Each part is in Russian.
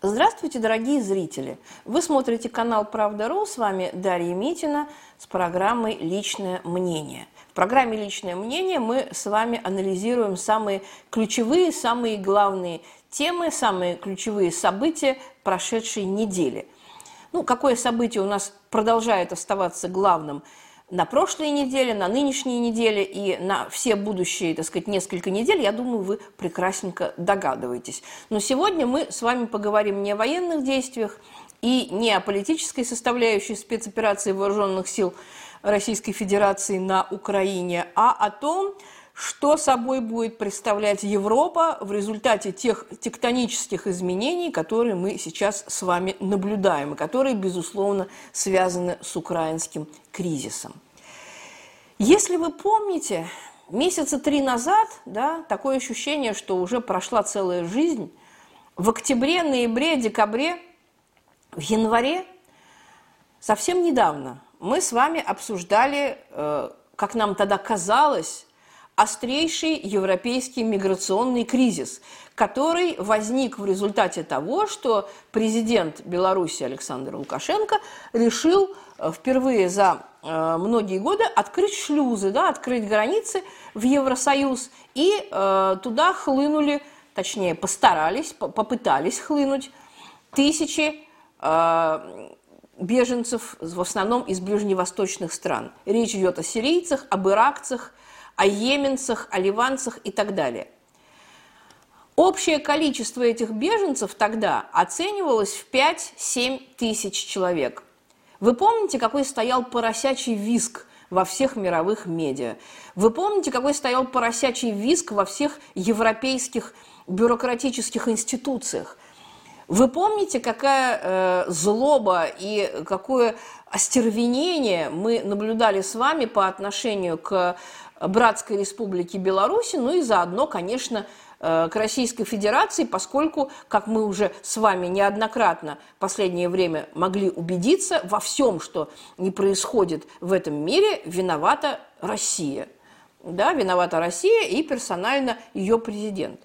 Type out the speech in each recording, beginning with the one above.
Здравствуйте, дорогие зрители! Вы смотрите канал «Правда.ру», с вами Дарья Митина с программой «Личное мнение». В программе «Личное мнение» мы с вами анализируем самые ключевые, самые главные темы, самые ключевые события прошедшей недели. Ну, какое событие у нас продолжает оставаться главным – на прошлой неделе, на нынешней неделе и на все будущие, так сказать, несколько недель, я думаю, вы прекрасненько догадываетесь. Но сегодня мы с вами поговорим не о военных действиях и не о политической составляющей спецоперации вооруженных сил Российской Федерации на Украине, а о том, что собой будет представлять Европа в результате тех тектонических изменений, которые мы сейчас с вами наблюдаем, и которые, безусловно, связаны с украинским кризисом. Если вы помните, месяца три назад, да, такое ощущение, что уже прошла целая жизнь, в октябре, ноябре, декабре, в январе, совсем недавно, мы с вами обсуждали, э, как нам тогда казалось, острейший европейский миграционный кризис, который возник в результате того, что президент Беларуси Александр Лукашенко решил э, впервые за э, многие годы открыть шлюзы, да, открыть границы в Евросоюз, и э, туда хлынули, точнее, постарались, попытались хлынуть тысячи э, беженцев, в основном из ближневосточных стран. Речь идет о сирийцах, об иракцах, о йеменцах, о ливанцах и так далее. Общее количество этих беженцев тогда оценивалось в 5-7 тысяч человек. Вы помните, какой стоял поросячий виск во всех мировых медиа? Вы помните, какой стоял поросячий виск во всех европейских бюрократических институциях? Вы помните, какая э, злоба и какое остервенение мы наблюдали с вами по отношению к братской республики Беларуси, ну и заодно, конечно, э, к Российской Федерации, поскольку, как мы уже с вами неоднократно в последнее время могли убедиться, во всем, что не происходит в этом мире, виновата Россия. Да, виновата Россия и персонально ее президент.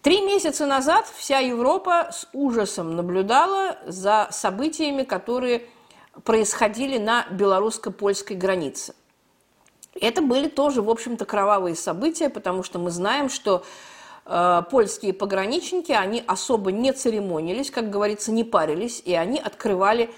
Три месяца назад вся Европа с ужасом наблюдала за событиями, которые происходили на белорусско-польской границе – это были тоже, в общем-то, кровавые события, потому что мы знаем, что э, польские пограничники, они особо не церемонились, как говорится, не парились, и они открывали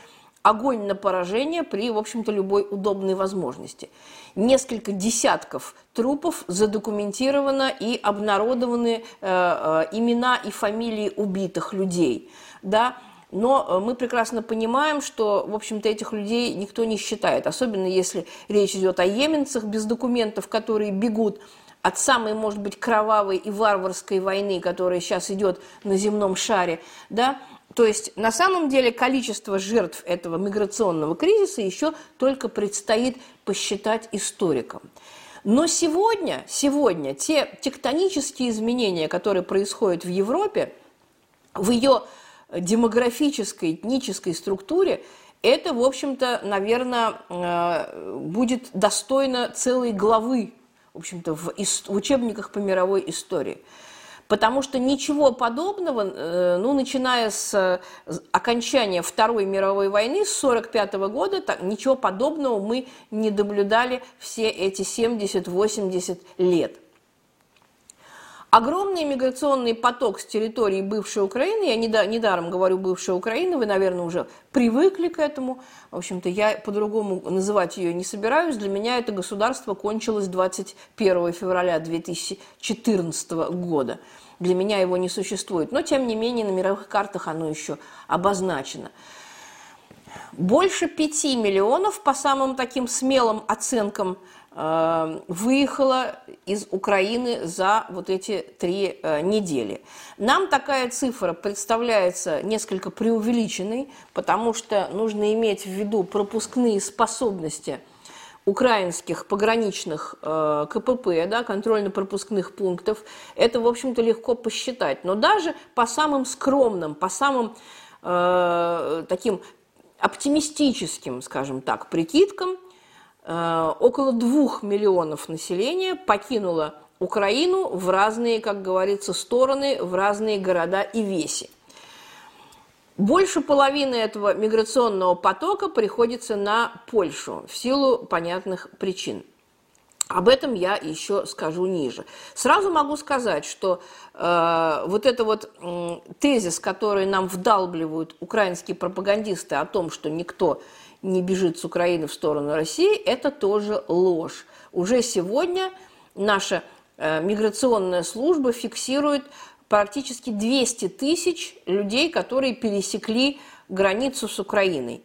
огонь на поражение при, в общем-то, любой удобной возможности. Несколько десятков трупов задокументировано и обнародованы э, э, имена и фамилии убитых людей. Да? Но э, мы прекрасно понимаем, что, в общем-то, этих людей никто не считает, особенно если речь идет о йеменцах без документов, которые бегут от самой, может быть, кровавой и варварской войны, которая сейчас идет на земном шаре, да, то есть на самом деле количество жертв этого миграционного кризиса еще только предстоит посчитать историкам. Но сегодня, сегодня те тектонические изменения, которые происходят в Европе, в ее демографической, этнической структуре, это, в общем-то, наверное, э, будет достойно целой главы, в общем-то, в, в учебниках по мировой истории. Потому что ничего подобного, э, ну, начиная с окончания Второй мировой войны, с 1945 года, так, ничего подобного мы не наблюдали все эти 70-80 лет. Огромный миграционный поток с территории бывшей Украины, я недаром говорю бывшая Украина, вы, наверное, уже привыкли к этому. В общем-то, я по-другому называть ее не собираюсь. Для меня это государство кончилось 21 февраля 2014 года. Для меня его не существует. Но, тем не менее, на мировых картах оно еще обозначено. Больше 5 миллионов, по самым таким смелым оценкам Э, выехала из Украины за вот эти три э, недели. Нам такая цифра представляется несколько преувеличенной, потому что нужно иметь в виду пропускные способности украинских пограничных э, КПП, да, контрольно-пропускных пунктов. Это, в общем-то, легко посчитать. Но даже по самым скромным, по самым э, таким оптимистическим, скажем так, прикидкам – около двух миллионов населения покинуло Украину в разные, как говорится, стороны, в разные города и веси. Больше половины этого миграционного потока приходится на Польшу в силу понятных причин. Об этом я еще скажу ниже. Сразу могу сказать, что э, вот это вот э, тезис, который нам вдалбливают украинские пропагандисты о том, что никто не бежит с Украины в сторону России, это тоже ложь. Уже сегодня наша э, миграционная служба фиксирует практически 200 тысяч людей, которые пересекли границу с Украиной.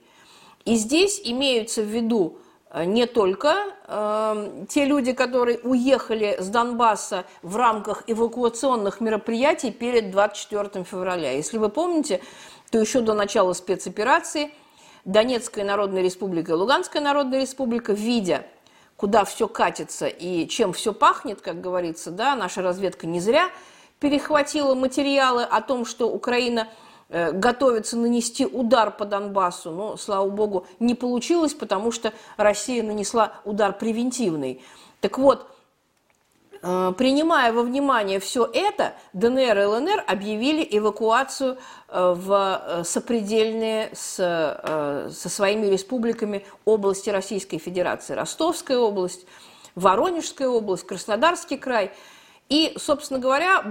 И здесь имеются в виду Э, не только э, те люди, которые уехали с Донбасса в рамках эвакуационных мероприятий перед 24 февраля. Если вы помните, то еще до начала спецоперации Донецкая Народная Республика и Луганская Народная Республика, видя, куда все катится и чем все пахнет, как говорится, да, наша разведка не зря перехватила материалы о том, что Украина – Э, готовится нанести удар по Донбассу, но, слава богу, не получилось, потому что Россия нанесла удар превентивный. Так вот, принимая во внимание все это, ДНР и ЛНР объявили эвакуацию э, в сопредельные с, со своими республиками области Российской Федерации. Ростовская область, Воронежская область, Краснодарский край. И, собственно говоря,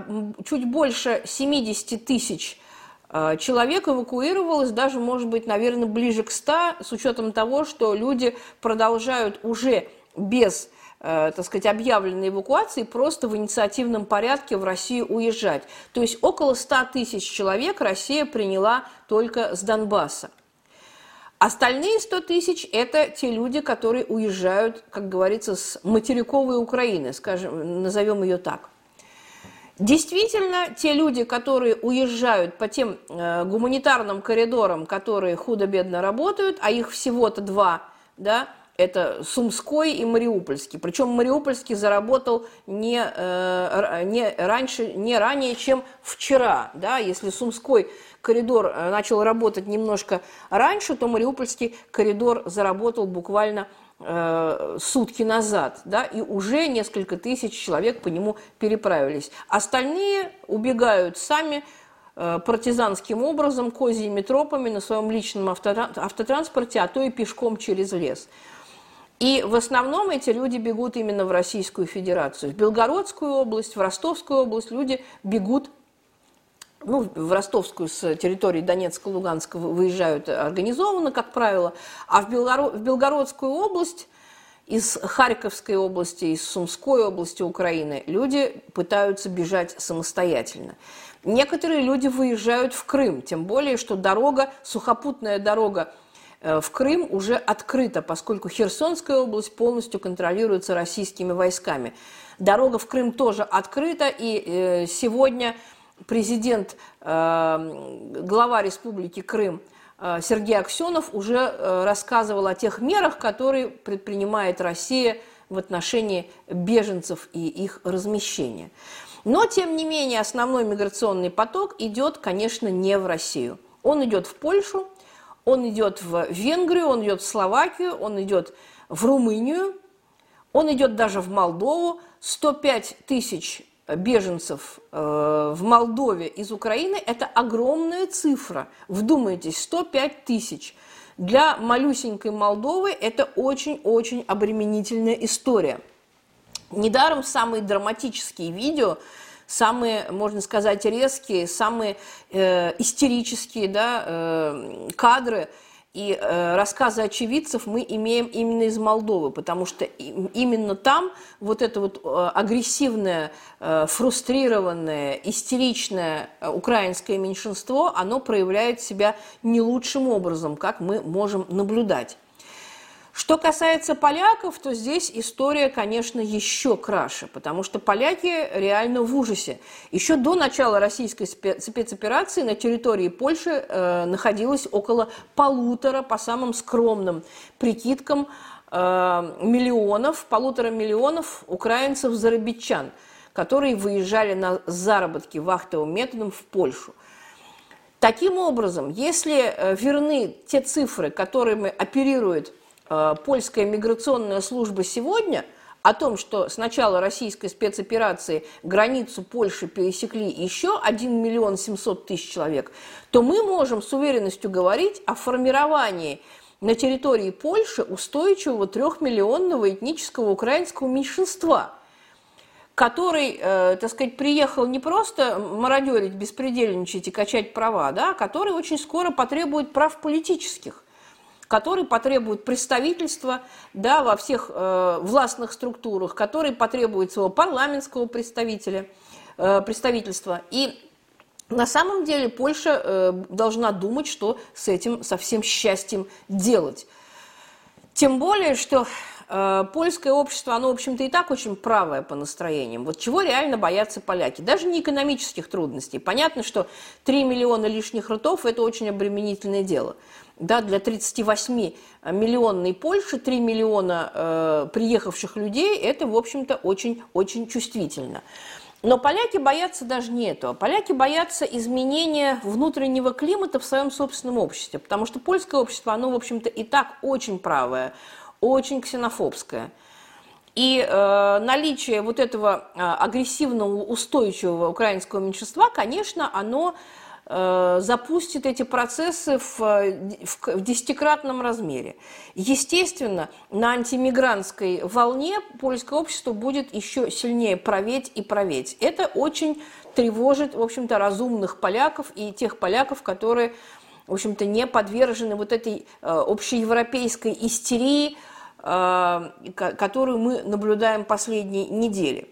чуть больше 70 тысяч человек эвакуировалось даже, может быть, наверное, ближе к 100, с учетом того, что люди продолжают уже без э, так сказать, объявленной эвакуации, просто в инициативном порядке в Россию уезжать. То есть около 100 тысяч человек Россия приняла только с Донбасса. Остальные 100 тысяч – это те люди, которые уезжают, как говорится, с материковой Украины, скажем, назовем ее так. Действительно, те люди, которые уезжают по тем э, гуманитарным коридорам, которые худо-бедно работают, а их всего-то два, да, это Сумской и Мариупольский. Причем Мариупольский заработал не, э, не раньше, не ранее, чем вчера. Да? Если Сумской коридор э, начал работать немножко раньше, то Мариупольский коридор заработал буквально Э, сутки назад, да, и уже несколько тысяч человек по нему переправились. Остальные убегают сами партизанским образом, козьими тропами на своем личном автотранспорте, а то и пешком через лес. И в основном эти люди бегут именно в Российскую Федерацию. В Белгородскую область, в Ростовскую область люди бегут ну, в Ростовскую с территории Донецка, Луганска выезжают организованно, как правило, а в, Белгород, в Белгородскую область из Харьковской области, из Сумской области Украины люди пытаются бежать самостоятельно. Некоторые люди выезжают в Крым, тем более, что дорога, сухопутная дорога в Крым уже открыта, поскольку Херсонская область полностью контролируется российскими войсками. Дорога в Крым тоже открыта, и э, сегодня президент, э, глава Республики Крым э, Сергей Аксенов уже э, рассказывал о тех мерах, которые предпринимает Россия в отношении беженцев и их размещения. Но, тем не менее, основной миграционный поток идет, конечно, не в Россию. Он идет в Польшу, он идет в Венгрию, он идет в Словакию, он идет в Румынию, он идет даже в Молдову. 105 тысяч беженцев э, в Молдове из Украины – это огромная цифра. Вдумайтесь, 105 тысяч. Для малюсенькой Молдовы это очень-очень обременительная история. Недаром самые драматические видео, самые, можно сказать, резкие, самые э, истерические да, э, кадры – и э, рассказы очевидцев мы имеем именно из Молдовы, потому что именно там вот это вот э, агрессивное, э, фрустрированное, истеричное э, украинское меньшинство, оно проявляет себя не лучшим образом, как мы можем наблюдать. Что касается поляков, то здесь история, конечно, еще краше, потому что поляки реально в ужасе. Еще до начала российской спецоперации на территории Польши э, находилось около полутора, по самым скромным прикидкам, э, миллионов, полутора миллионов украинцев-зарабитчан, которые выезжали на заработки вахтовым методом в Польшу. Таким образом, если э, верны те цифры, которыми оперирует польская миграционная служба сегодня, о том, что с начала российской спецоперации границу Польши пересекли еще 1 миллион 700 тысяч человек, то мы можем с уверенностью говорить о формировании на территории Польши устойчивого трехмиллионного этнического украинского меньшинства, который, э, так сказать, приехал не просто мародерить, беспредельничать и качать права, да, а который очень скоро потребует прав политических который потребует представительства да, во всех э, властных структурах, который потребует своего парламентского представителя, э, представительства. И на самом деле Польша э, должна думать, что с этим, со всем счастьем делать. Тем более, что э, польское общество, оно, в общем-то, и так очень правое по настроениям. Вот чего реально боятся поляки? Даже не экономических трудностей. Понятно, что 3 миллиона лишних ртов – это очень обременительное дело да, для 38-миллионной Польши 3 миллиона э, приехавших людей – это, в общем-то, очень-очень чувствительно. Но поляки боятся даже не этого. Поляки боятся изменения внутреннего климата в своем собственном обществе, потому что польское общество, оно, в общем-то, и так очень правое, очень ксенофобское. И э, наличие вот этого э, агрессивного, устойчивого украинского меньшинства, конечно, оно запустит эти процессы в, в, в десятикратном размере. Естественно, на антимигрантской волне польское общество будет еще сильнее проветь и проветь. Это очень тревожит, в общем-то, разумных поляков и тех поляков, которые, в общем-то, не подвержены вот этой э, общеевропейской истерии, э, которую мы наблюдаем последние недели.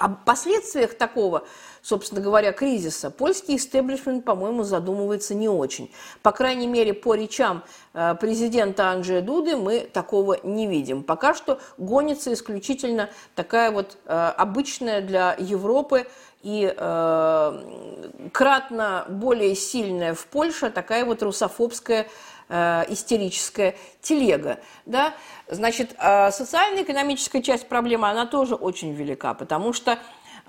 О последствиях такого собственно говоря, кризиса, польский истеблишмент, по-моему, задумывается не очень. По крайней мере, по речам э, президента Анджея Дуды мы такого не видим. Пока что гонится исключительно такая вот э, обычная для Европы и э, кратно более сильная в Польше такая вот русофобская э, истерическая телега. Да? Значит, э, социально-экономическая часть проблемы, она тоже очень велика, потому что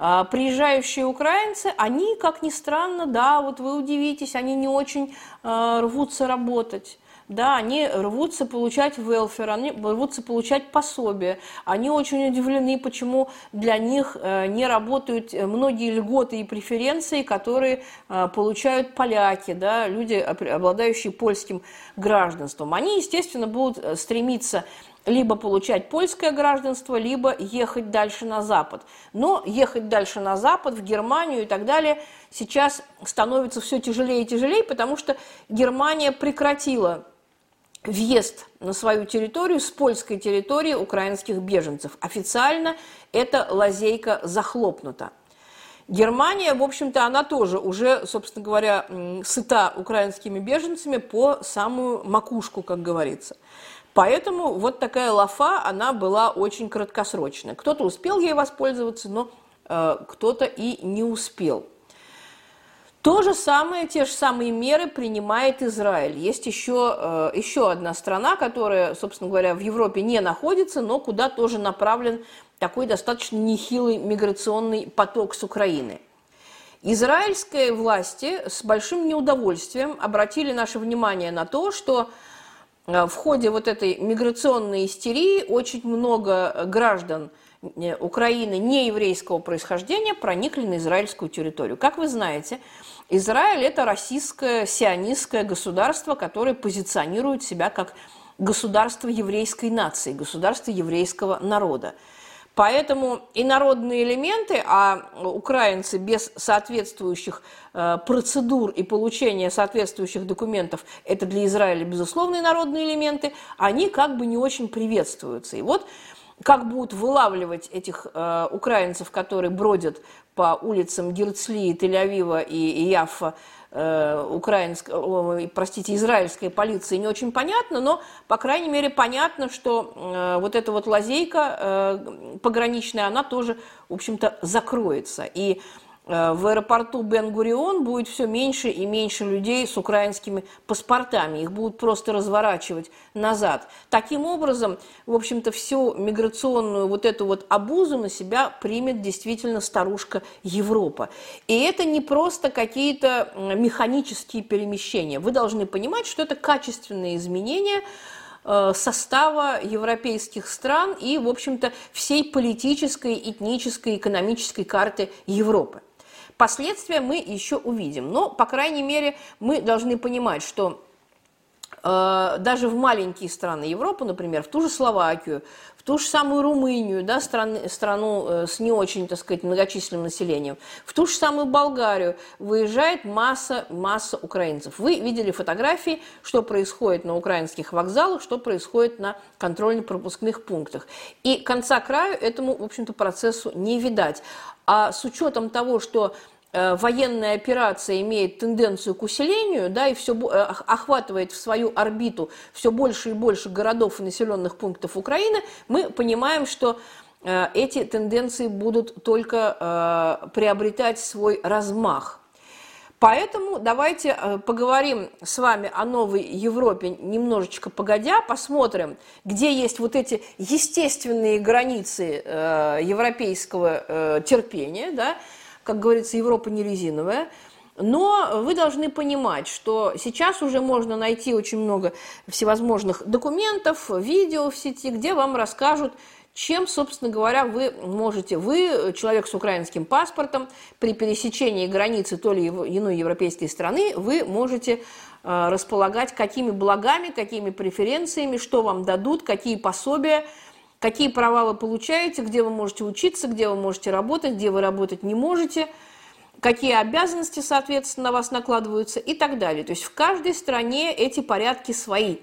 а, приезжающие украинцы, они, как ни странно, да, вот вы удивитесь, они не очень э, рвутся работать. Да, они рвутся получать велфер, они рвутся получать пособие. Они очень удивлены, почему для них э, не работают многие льготы и преференции, которые э, получают поляки, да, люди, обладающие польским гражданством. Они, естественно, будут стремиться либо получать польское гражданство, либо ехать дальше на Запад. Но ехать дальше на Запад, в Германию и так далее сейчас становится все тяжелее и тяжелее, потому что Германия прекратила въезд на свою территорию с польской территории украинских беженцев. Официально эта лазейка захлопнута. Германия, в общем-то, она тоже уже, собственно говоря, сыта украинскими беженцами по самую макушку, как говорится. Поэтому вот такая лафа, она была очень краткосрочная. Кто-то успел ей воспользоваться, но э, кто-то и не успел. То же самое, те же самые меры принимает Израиль. Есть еще, э, еще одна страна, которая, собственно говоря, в Европе не находится, но куда тоже направлен такой достаточно нехилый миграционный поток с Украины. Израильские власти с большим неудовольствием обратили наше внимание на то, что в ходе вот этой миграционной истерии очень много граждан э, Украины нееврейского происхождения проникли на израильскую территорию. Как вы знаете, Израиль – это российское сионистское государство, которое позиционирует себя как государство еврейской нации, государство еврейского народа. Поэтому инородные элементы, а украинцы без соответствующих э, процедур и получения соответствующих документов, это для Израиля, безусловно, инородные элементы, они как бы не очень приветствуются. И вот как будут вылавливать этих э, украинцев, которые бродят по улицам Герцли, Тель-Авива и, и Яффа, э, украинской, простите, израильской полиции не очень понятно, но, по крайней мере, понятно, что э, вот эта вот лазейка э, пограничная, она тоже, в общем-то, закроется. И в аэропорту Бен-Гурион будет все меньше и меньше людей с украинскими паспортами. Их будут просто разворачивать назад. Таким образом, в общем-то, всю миграционную вот эту вот обузу на себя примет действительно старушка Европа. И это не просто какие-то механические перемещения. Вы должны понимать, что это качественные изменения, э, состава европейских стран и, в общем-то, всей политической, этнической, экономической карты Европы. Последствия мы еще увидим, но, по крайней мере, мы должны понимать, что э, даже в маленькие страны Европы, например, в ту же Словакию, в ту же самую Румынию, да, стран, страну э, с не очень, так сказать, многочисленным населением, в ту же самую Болгарию выезжает масса, масса украинцев. Вы видели фотографии, что происходит на украинских вокзалах, что происходит на контрольно-пропускных пунктах. И конца краю этому, в общем-то, процессу не видать. А с учетом того, что военная операция имеет тенденцию к усилению, да, и все э, охватывает в свою орбиту все больше и больше городов и населенных пунктов Украины, мы понимаем, что э, эти тенденции будут только приобретать свой размах. Поэтому давайте поговорим с вами о новой Европе немножечко погодя, посмотрим, где есть вот эти естественные границы европейского терпения, да, как говорится, Европа не резиновая. Но вы должны понимать, что сейчас уже можно найти очень много всевозможных документов, видео в сети, где вам расскажут, чем, собственно говоря, вы можете, вы, человек с украинским паспортом, при пересечении границы той или иной европейской страны, вы можете э, располагать какими благами, какими преференциями, что вам дадут, какие пособия, какие права вы получаете, где вы можете учиться, где вы можете работать, где вы работать не можете, какие обязанности, соответственно, на вас накладываются и так далее. То есть в каждой стране эти порядки свои.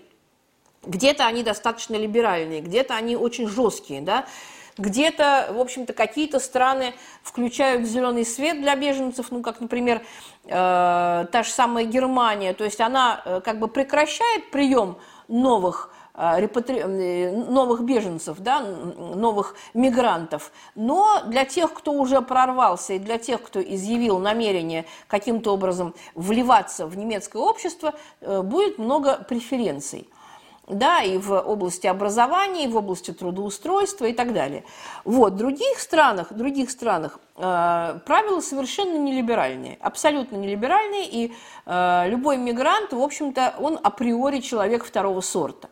Где-то они достаточно либеральные, где-то они очень жесткие, да, где-то, в общем-то, какие-то страны включают зеленый свет для беженцев, ну, как, например, э, та же самая Германия, то есть она э, как бы прекращает прием новых репатри... Э, новых беженцев, да, новых мигрантов. Но для тех, кто уже прорвался, и для тех, кто изъявил намерение каким-то образом вливаться в немецкое общество, э, будет много преференций да, и в области образования, и в области трудоустройства и так далее. Вот, в других странах, в других странах э, правила совершенно нелиберальные, абсолютно нелиберальные, и э, любой мигрант, в общем-то, он априори человек второго сорта.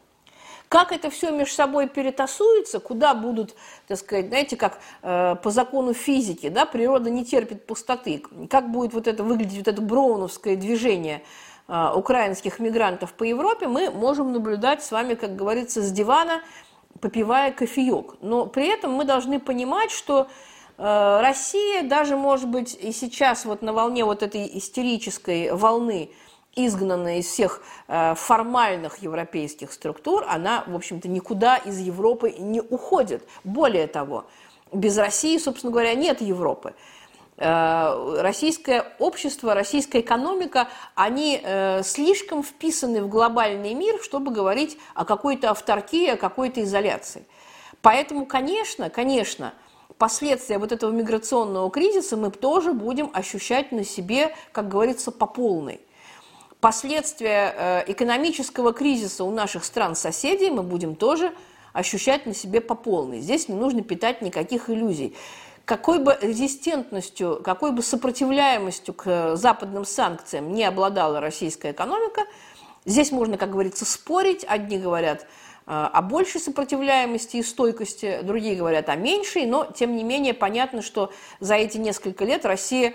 Как это все между собой перетасуется, куда будут, так сказать, знаете, как э, по закону физики, да, природа не терпит пустоты, как будет вот это выглядеть, вот это броуновское движение э, украинских мигрантов по Европе, мы можем наблюдать с вами, как говорится, с дивана, попивая кофеек. Но при этом мы должны понимать, что э, Россия даже, может быть, и сейчас вот на волне вот этой истерической волны – изгнанная из всех э, формальных европейских структур, она, в общем-то, никуда из Европы не уходит. Более того, без России, собственно говоря, нет Европы. Э, российское общество, российская экономика, они э, слишком вписаны в глобальный мир, чтобы говорить о какой-то авторкии, о какой-то изоляции. Поэтому, конечно, конечно, последствия вот этого миграционного кризиса мы тоже будем ощущать на себе, как говорится, по полной последствия э, экономического кризиса у наших стран-соседей мы будем тоже ощущать на себе по полной. Здесь не нужно питать никаких иллюзий. Какой бы резистентностью, какой бы сопротивляемостью к западным санкциям не обладала российская экономика, здесь можно, как говорится, спорить. Одни говорят э, о большей сопротивляемости и стойкости, другие говорят о меньшей, но, тем не менее, понятно, что за эти несколько лет Россия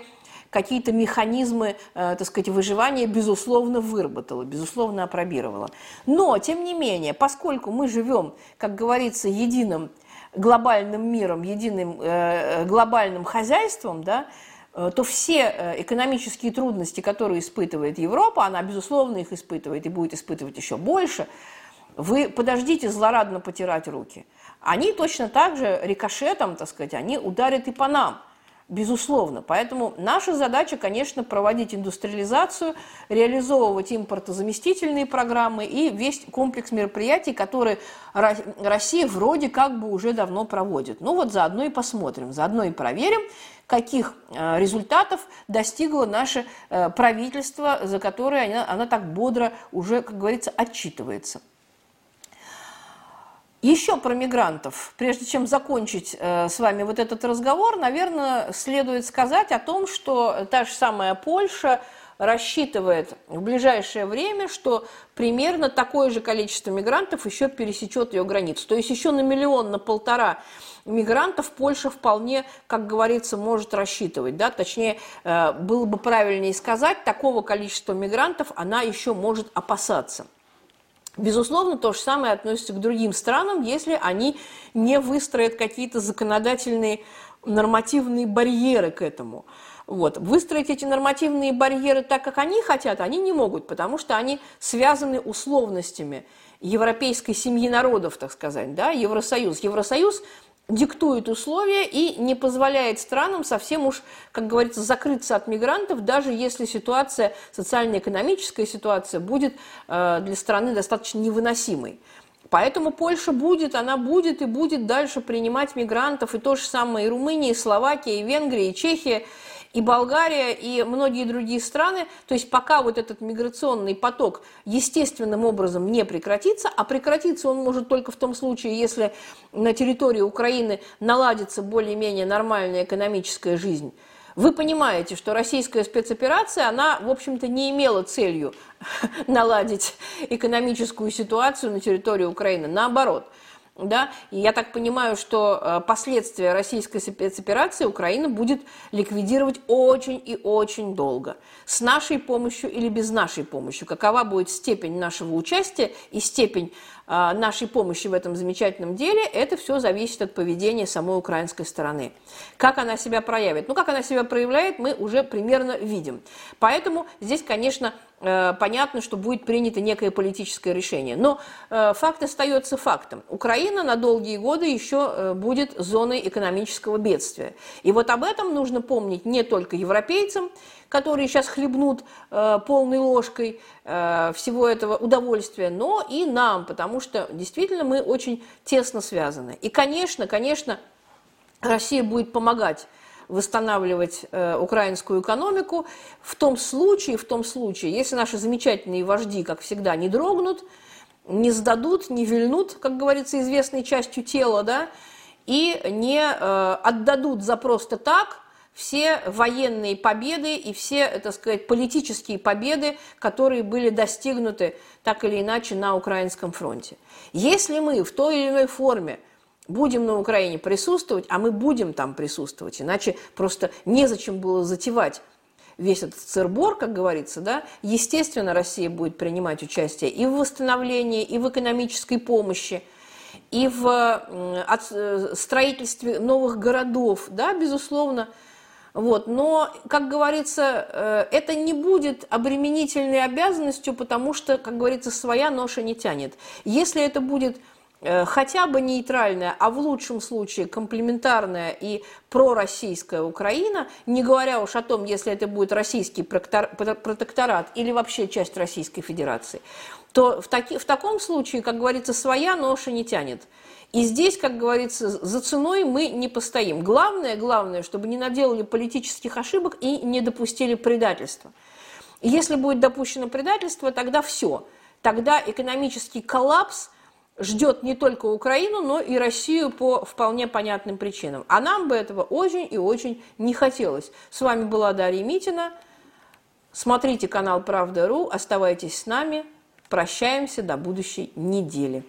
какие-то механизмы, э, так сказать, выживания, безусловно, выработала, безусловно, опробировала. Но, тем не менее, поскольку мы живем, как говорится, единым глобальным миром, единым э, глобальным хозяйством, да, э, то все экономические трудности, которые испытывает Европа, она, безусловно, их испытывает и будет испытывать еще больше, вы подождите злорадно потирать руки. Они точно так же рикошетом, так сказать, они ударят и по нам – Безусловно. Поэтому наша задача, конечно, проводить индустриализацию, реализовывать импортозаместительные программы и весь комплекс мероприятий, которые Россия вроде как бы уже давно проводит. Ну вот заодно и посмотрим, заодно и проверим, каких э, результатов достигло наше э, правительство, за которое она, она так бодро уже, как говорится, отчитывается. Еще про мигрантов. Прежде чем закончить э, с вами вот этот разговор, наверное, следует сказать о том, что та же самая Польша рассчитывает в ближайшее время, что примерно такое же количество мигрантов еще пересечет ее границу. То есть еще на миллион, на полтора мигрантов Польша вполне, как говорится, может рассчитывать. Да? Точнее, э, было бы правильнее сказать, такого количества мигрантов она еще может опасаться. Безусловно, то же самое относится к другим странам, если они не выстроят какие-то законодательные нормативные барьеры к этому. Вот. Выстроить эти нормативные барьеры так, как они хотят, они не могут, потому что они связаны условностями европейской семьи народов, так сказать, да, Евросоюз. Евросоюз диктует условия и не позволяет странам совсем уж, как говорится, закрыться от мигрантов, даже если ситуация, социально-экономическая ситуация будет э, для страны достаточно невыносимой. Поэтому Польша будет, она будет и будет дальше принимать мигрантов, и то же самое и Румыния, и Словакия, и Венгрия, и Чехия и Болгария, и многие другие страны. То есть пока вот этот миграционный поток естественным образом не прекратится, а прекратиться он может только в том случае, если на территории Украины наладится более-менее нормальная экономическая жизнь, вы понимаете, что российская спецоперация, она, в общем-то, не имела целью наладить экономическую ситуацию на территории Украины. Наоборот – да, и я так понимаю, что э, последствия российской спецоперации Украина будет ликвидировать очень и очень долго. С нашей помощью или без нашей помощи. Какова будет степень нашего участия и степень э, нашей помощи в этом замечательном деле, это все зависит от поведения самой украинской стороны. Как она себя проявит? Ну, как она себя проявляет, мы уже примерно видим. Поэтому здесь, конечно, понятно, что будет принято некое политическое решение. Но э, факт остается фактом. Украина на долгие годы еще э, будет зоной экономического бедствия. И вот об этом нужно помнить не только европейцам, которые сейчас хлебнут полной ложкой всего этого удовольствия, но и нам, потому что действительно мы очень тесно связаны. И, конечно, конечно, Россия будет помогать восстанавливать э, украинскую экономику в том случае, в том случае, если наши замечательные вожди, как всегда, не дрогнут, не сдадут, не вильнут, как говорится, известной частью тела, да, и не э, отдадут за просто так все военные победы и все, так сказать, политические победы, которые были достигнуты так или иначе на украинском фронте. Если мы в той или иной форме будем на Украине присутствовать, а мы будем там присутствовать, иначе просто незачем было затевать весь этот цирбор, как говорится, да, естественно, Россия будет принимать участие и в восстановлении, и в экономической помощи, и в э, строительстве новых городов, да, безусловно. Вот. Но, как говорится, э, это не будет обременительной обязанностью, потому что, как говорится, своя ноша не тянет. Если это будет Э, хотя бы нейтральная, а в лучшем случае комплементарная и пророссийская Украина, не говоря уж о том, если это будет российский протекторат или вообще часть Российской Федерации, то в, таки, в таком случае, как говорится, своя ноша не тянет. И здесь, как говорится, за ценой мы не постоим. Главное, главное, чтобы не наделали политических ошибок и не допустили предательства. если будет допущено предательство, тогда все. Тогда экономический коллапс – ждет не только Украину, но и Россию по вполне понятным причинам. А нам бы этого очень и очень не хотелось. С вами была Дарья Митина. Смотрите канал Правда.ру, оставайтесь с нами. Прощаемся до будущей недели.